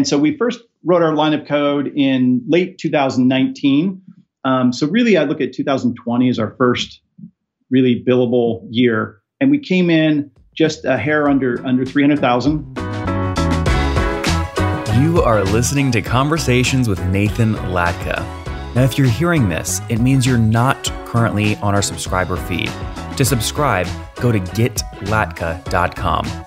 And so we first wrote our line of code in late 2019. Um, so really, I look at 2020 as our first really billable year, and we came in just a hair under under 300,000. You are listening to Conversations with Nathan Latka. Now, if you're hearing this, it means you're not currently on our subscriber feed. To subscribe, go to getlatka.com.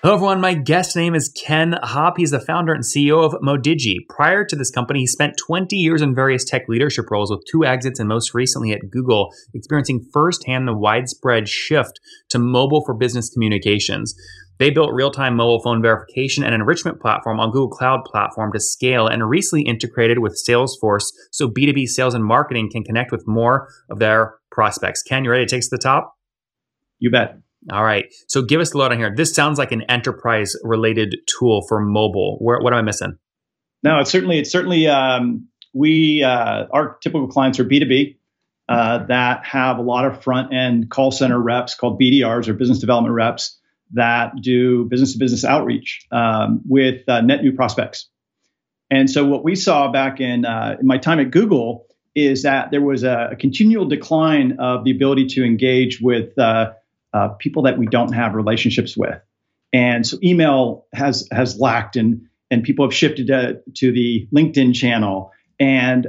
Hello, everyone. My guest name is Ken Hop. He's the founder and CEO of Modigie. Prior to this company, he spent 20 years in various tech leadership roles with two exits and most recently at Google, experiencing firsthand the widespread shift to mobile for business communications. They built real time mobile phone verification and enrichment platform on Google Cloud Platform to scale and recently integrated with Salesforce so B2B sales and marketing can connect with more of their prospects. Ken, you ready to take us to the top? You bet. All right. So give us the load on here. This sounds like an enterprise related tool for mobile. Where, what am I missing? No, it's certainly it's certainly um, we uh, our typical clients are B two B uh, that have a lot of front end call center reps called BDRs or business development reps that do business to business outreach um, with uh, net new prospects. And so what we saw back in, uh, in my time at Google is that there was a, a continual decline of the ability to engage with uh, uh, people that we don't have relationships with. And so email has has lacked and and people have shifted to, to the LinkedIn channel. And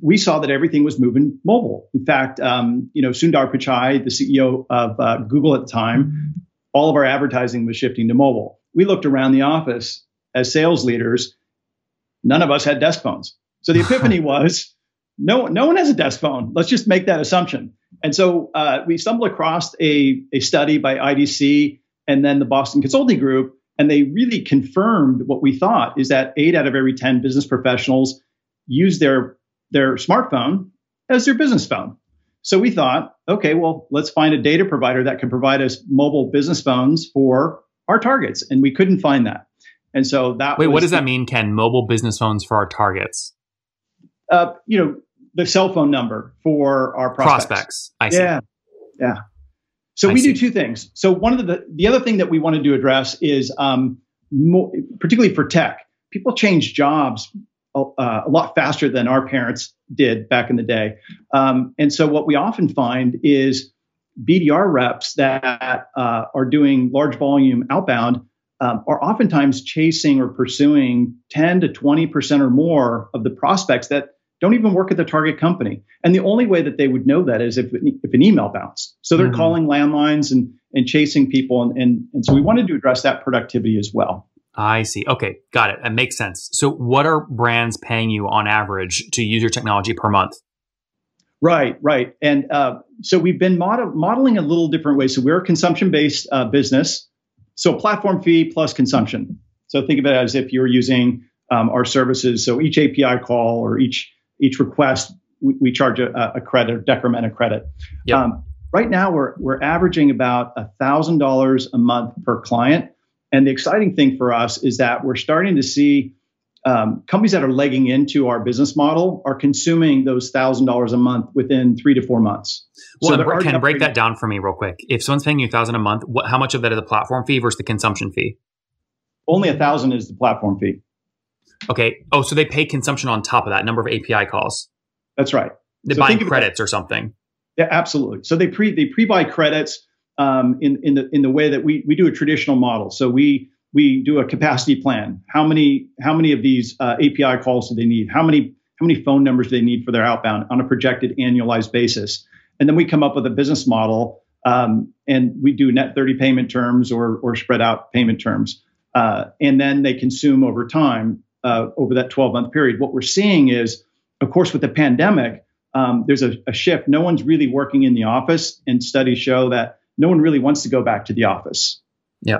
we saw that everything was moving mobile. In fact, um, you know, Sundar Pichai, the CEO of uh, Google at the time, all of our advertising was shifting to mobile. We looked around the office as sales leaders. None of us had desk phones. So the epiphany was no, no one has a desk phone. Let's just make that assumption. And so uh, we stumbled across a, a study by IDC and then the Boston Consulting Group, and they really confirmed what we thought is that eight out of every 10 business professionals use their, their smartphone as their business phone. So we thought, okay, well, let's find a data provider that can provide us mobile business phones for our targets. And we couldn't find that. And so that Wait, what does that mean, Ken? Mobile business phones for our targets? Uh, you know, the cell phone number for our prospects. Prospects. I see. Yeah. Yeah. So I we see. do two things. So one of the the other thing that we wanted to address is um, more, particularly for tech, people change jobs uh, a lot faster than our parents did back in the day. Um, and so what we often find is BDR reps that uh, are doing large volume outbound um, are oftentimes chasing or pursuing 10 to 20 percent or more of the prospects that don't even work at the target company. And the only way that they would know that is if, if an email bounced. So they're mm-hmm. calling landlines and, and chasing people. And, and, and so we wanted to address that productivity as well. I see. Okay, got it. That makes sense. So, what are brands paying you on average to use your technology per month? Right, right. And uh, so we've been mod- modeling a little different way. So we're a consumption-based uh, business. So platform fee plus consumption. So think of it as if you're using um, our services. So each API call or each each request, we, we charge a, a, credit, a decrement a credit. Yep. Um, right now, we're, we're averaging about $1,000 a month per client. And the exciting thing for us is that we're starting to see um, companies that are legging into our business model are consuming those thousand dollars a month within three to four months. Well, so can break that down for me real quick. If someone's paying you a thousand a month, what, how much of that is the platform fee versus the consumption fee? Only a thousand is the platform fee. Okay. Oh, so they pay consumption on top of that number of API calls. That's right. They're so buying credits or something. Yeah, absolutely. So they pre they pre buy credits um, in in the in the way that we we do a traditional model. So we we do a capacity plan. How many how many of these uh, API calls do they need? How many how many phone numbers do they need for their outbound on a projected annualized basis? And then we come up with a business model, um, and we do net 30 payment terms or or spread out payment terms, uh, and then they consume over time uh, over that 12 month period. What we're seeing is, of course, with the pandemic, um, there's a, a shift. No one's really working in the office, and studies show that no one really wants to go back to the office. Yeah.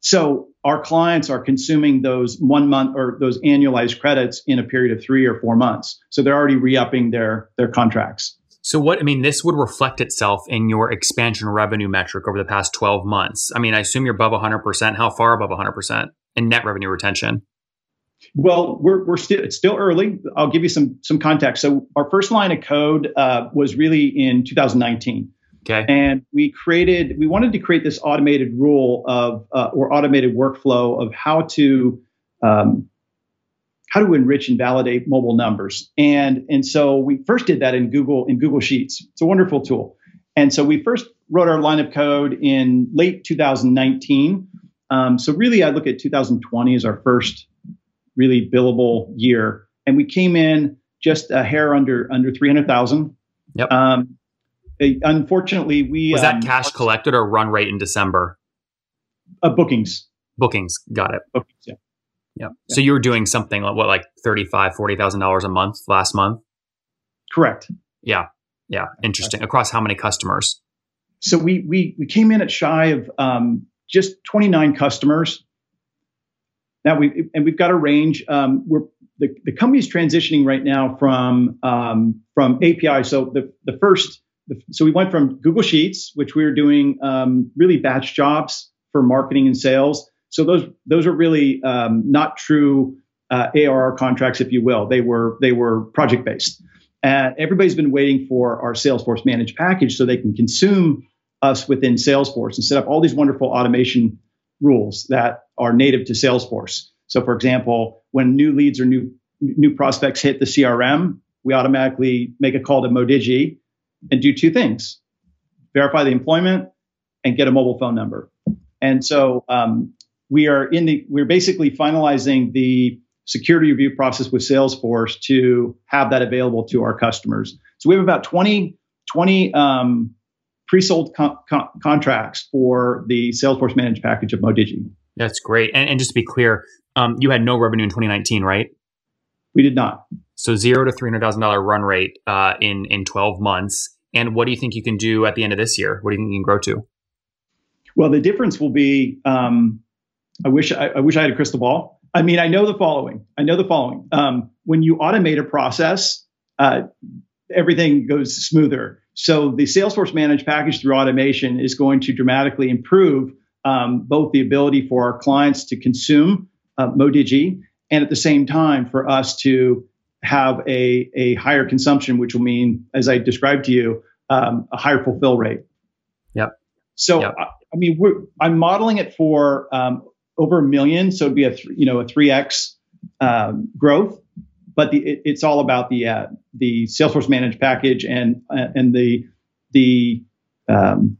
So our clients are consuming those one month or those annualized credits in a period of three or four months. So they're already re-upping their their contracts. So what I mean, this would reflect itself in your expansion revenue metric over the past 12 months. I mean, I assume you're above 100%. How far above 100% in net revenue retention? Well, we're, we're still it's still early. I'll give you some some context. So our first line of code uh, was really in 2019. Okay. And we created, we wanted to create this automated rule of, uh, or automated workflow of how to, um, how to enrich and validate mobile numbers. And, and so we first did that in Google, in Google Sheets. It's a wonderful tool. And so we first wrote our line of code in late 2019. Um, so really, I look at 2020 as our first really billable year, and we came in just a hair under under 300,000. Yep. Um, unfortunately, we was that um, cash collected or run rate in December? Uh, bookings. Bookings. Got it. Bookings. Yeah. Yeah. So you were doing something like what, like thirty-five, forty thousand dollars a month last month. Correct. Yeah. Yeah. Interesting. Across how many customers? So we we we came in at shy of um, just twenty-nine customers. Now we and we've got a range. Um, we're the, the company's transitioning right now from um, from API. So the the first so we went from Google Sheets, which we were doing um, really batch jobs for marketing and sales. So those those are really um, not true uh, ARR contracts, if you will. They were they were project based. And everybody's been waiting for our Salesforce managed package so they can consume us within Salesforce and set up all these wonderful automation rules that are native to Salesforce. So, for example, when new leads or new new prospects hit the CRM, we automatically make a call to Modigie and do two things verify the employment and get a mobile phone number. And so um, we are in the we're basically finalizing the security review process with Salesforce to have that available to our customers. So we have about 20, 20 um, pre-sold con- con- contracts for the Salesforce managed package of Modigie. That's great. And, and just to be clear, um, you had no revenue in 2019, right? We did not. So zero to three hundred thousand dollar run rate uh, in in twelve months. And what do you think you can do at the end of this year? What do you think you can grow to? Well, the difference will be. Um, I wish I, I, wish I had a crystal ball. I mean, I know the following. I know the following. Um, when you automate a process, uh, everything goes smoother. So the Salesforce managed package through automation is going to dramatically improve um, both the ability for our clients to consume uh, Modigie and at the same time for us to have a, a higher consumption, which will mean, as I described to you, um, a higher fulfill rate. Yep. So, yep. I, I, mean, I'm modeling it for um, over a million, so it'd be a th- you know a three x um, growth. But the, it, it's all about the uh, the Salesforce managed package and uh, and the the, um,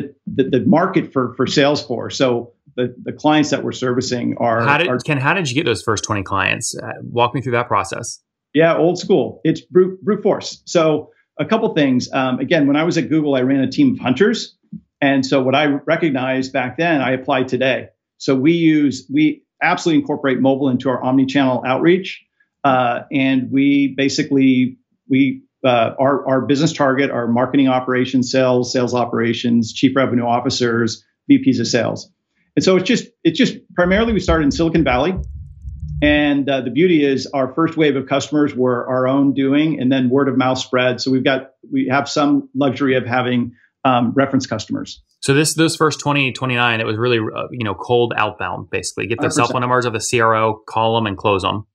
the the the market for for Salesforce. So the, the clients that we're servicing are. How did are, Ken? How did you get those first twenty clients? Uh, walk me through that process. Yeah, old school. It's brute, brute force. So a couple things. Um, again, when I was at Google, I ran a team of hunters, and so what I recognized back then, I applied today. So we use we absolutely incorporate mobile into our omni-channel outreach, uh, and we basically we uh, our, our business target, our marketing operations, sales, sales operations, chief revenue officers, VPs of sales. And so it's just it's just primarily we started in Silicon Valley, and uh, the beauty is our first wave of customers were our own doing, and then word of mouth spread. So we've got we have some luxury of having um, reference customers. So this those first 20, 29, it was really uh, you know cold outbound basically. Get the 100%. cell phone numbers of the CRO, call them, and close them.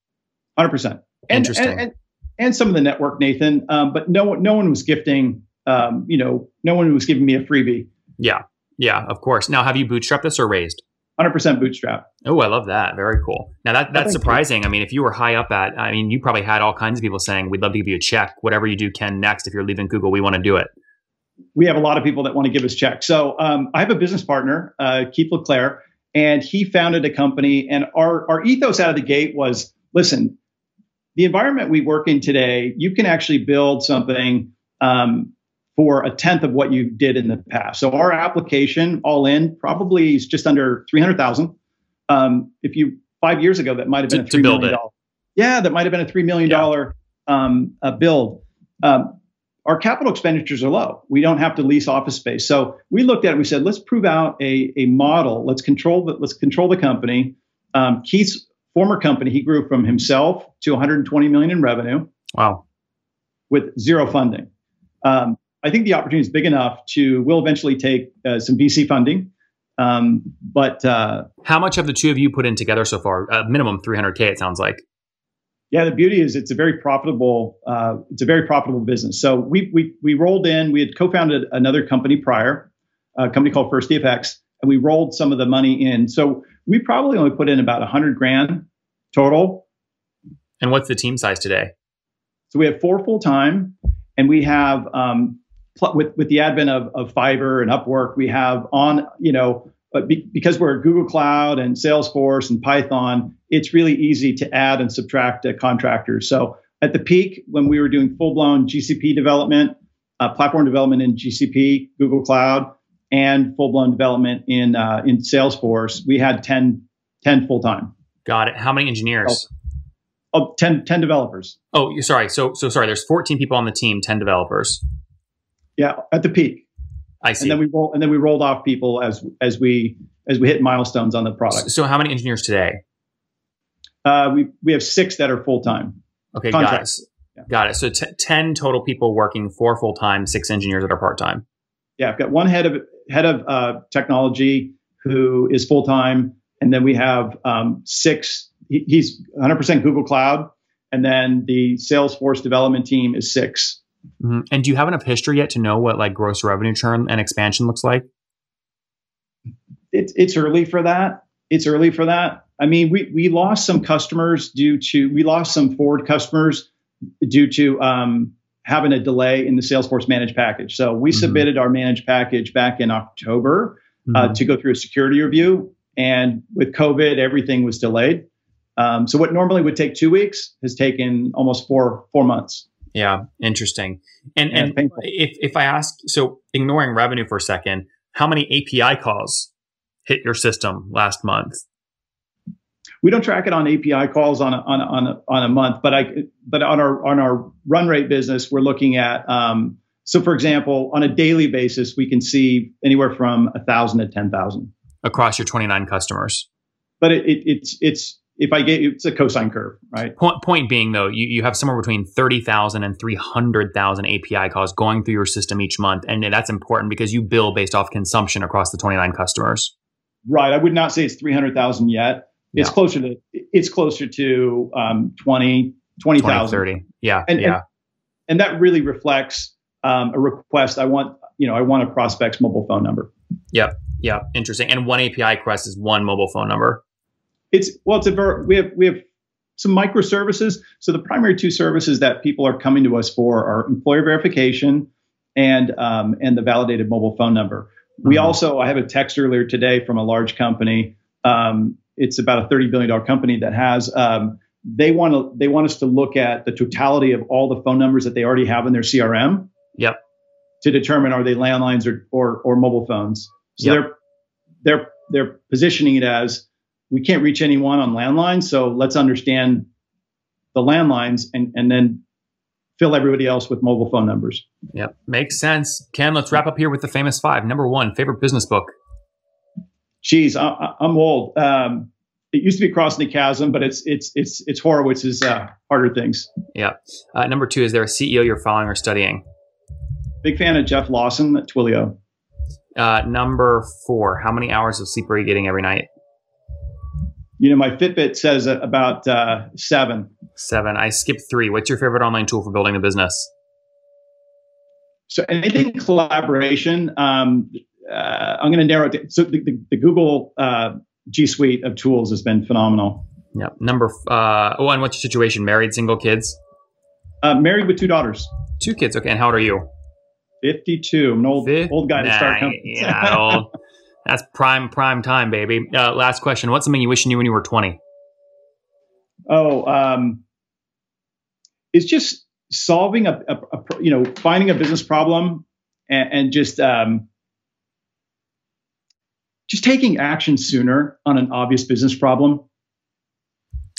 Hundred percent. Interesting. And, and, and, some of the network, Nathan. Um, but no one, no one was gifting. Um, you know, no one was giving me a freebie. Yeah. Yeah, of course. Now, have you bootstrapped this or raised? 100% bootstrap. Oh, I love that. Very cool. Now that that's surprising. I mean, if you were high up at, I mean, you probably had all kinds of people saying, "We'd love to give you a check. Whatever you do, Ken. Next, if you're leaving Google, we want to do it." We have a lot of people that want to give us checks. So um, I have a business partner, uh, Keith LeClaire, and he founded a company. And our our ethos out of the gate was, listen, the environment we work in today, you can actually build something um, for a tenth of what you did in the past. So our application, all in, probably is just under three hundred thousand. Um, if you five years ago, that might have been to, a three million dollar. Yeah, that might have been a three million dollar yeah. um, build. Um, our capital expenditures are low. We don't have to lease office space. So we looked at it and we said, let's prove out a, a model. Let's control the let's control the company. Um, Keith's former company, he grew from himself to 120 million in revenue. Wow. With zero funding. Um, I think the opportunity is big enough to, we'll eventually take uh, some VC funding. Um, but uh, how much have the two of you put in together so far? Uh, minimum 300K, it sounds like. Yeah, the beauty is it's a very profitable, uh, it's a very profitable business. So we, we, we rolled in, we had co-founded another company prior, a company called First DFX, and we rolled some of the money in. So we probably only put in about 100 grand total. And what's the team size today? So we have four full time, and we have um, pl- with with the advent of, of Fiverr and Upwork, we have on you know be, because we're Google Cloud and Salesforce and Python, it's really easy to add and subtract uh, contractors. So at the peak, when we were doing full blown GCP development, uh, platform development in GCP, Google Cloud, and full blown development in uh, in Salesforce, we had 10, 10 full time. Got it. How many engineers? Oh, oh 10, 10 developers. Oh, sorry. So, so sorry. There's 14 people on the team, 10 developers. Yeah, at the peak. I see. And then we roll, and then we rolled off people as as we as we hit milestones on the product. So, how many engineers today? Uh, we we have six that are full time. Okay, got it. Yeah. Got it. So t- ten total people working four full time, six engineers that are part time. Yeah, I've got one head of head of uh, technology who is full time, and then we have um, six. He, he's 100% Google Cloud, and then the Salesforce development team is 6 mm-hmm. And do you have enough history yet to know what like gross revenue churn and expansion looks like? It's it's early for that. It's early for that. I mean, we we lost some customers due to we lost some Ford customers due to um, having a delay in the Salesforce managed package. So we mm-hmm. submitted our managed package back in October uh, mm-hmm. uh, to go through a security review. And with COVID, everything was delayed. Um, so what normally would take two weeks has taken almost four four months. Yeah, interesting. And yeah, and if if I ask, so ignoring revenue for a second, how many API calls hit your system last month? We don't track it on API calls on a, on a, on a, on a month, but I but on our on our run rate business, we're looking at. Um, so, for example, on a daily basis, we can see anywhere from a thousand to ten thousand across your 29 customers. But it, it, it's it's if I get it's a cosine curve, right? Point, point being though, you, you have somewhere between 30,000 and 300,000 API calls going through your system each month. And that's important because you bill based off consumption across the 29 customers. Right. I would not say it's 300,000 yet. It's yeah. closer to, it's closer to um, 20, 20,000. 30. Yeah. And, yeah. And, and that really reflects um, a request. I want, you know, I want a prospect's mobile phone number. Yep. Yeah, interesting. And one API request is one mobile phone number. It's well, it's a ver- we have we have some microservices. So the primary two services that people are coming to us for are employer verification and um, and the validated mobile phone number. Mm-hmm. We also I have a text earlier today from a large company. Um, it's about a thirty billion dollar company that has. Um, they want to they want us to look at the totality of all the phone numbers that they already have in their CRM. Yep. To determine are they landlines or or, or mobile phones. So yep. they're they're they're positioning it as we can't reach anyone on landlines, so let's understand the landlines and and then fill everybody else with mobile phone numbers. Yep, makes sense. Ken, let's wrap up here with the famous five. Number one, favorite business book. Geez, I, am old. Um, it used to be Crossing the Chasm, but it's it's it's it's Horowitz's uh, harder things. Yeah. Uh, number two, is there a CEO you're following or studying? Big fan of Jeff Lawson at Twilio. Uh, number four, how many hours of sleep are you getting every night? You know, my Fitbit says about uh, seven. Seven. I skipped three. What's your favorite online tool for building a business? So anything collaboration, um, uh, I'm going to narrow it. Down. So the, the, the Google uh, G Suite of tools has been phenomenal. Yep. Number uh, oh, and what's your situation? Married, single, kids? Uh, married with two daughters. Two kids. Okay. And how old are you? 52. I'm an old, old guy to start companies. yeah, old. That's prime prime time, baby. Uh, last question. What's something you wish you knew when you were 20? Oh, um, it's just solving a, a, a, you know finding a business problem and, and just um, just taking action sooner on an obvious business problem.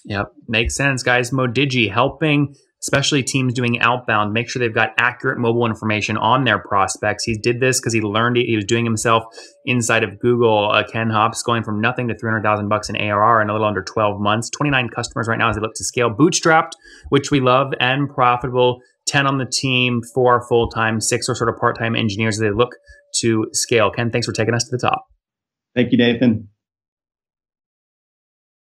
Yep, makes sense, guys. Modigie helping especially teams doing outbound, make sure they've got accurate mobile information on their prospects. He did this because he learned it. He was doing himself inside of Google. Uh, Ken Hops going from nothing to 300,000 bucks in ARR in a little under 12 months. 29 customers right now as they look to scale. Bootstrapped, which we love, and profitable. 10 on the team, four full time, six are sort of part time engineers as they look to scale. Ken, thanks for taking us to the top. Thank you, Nathan.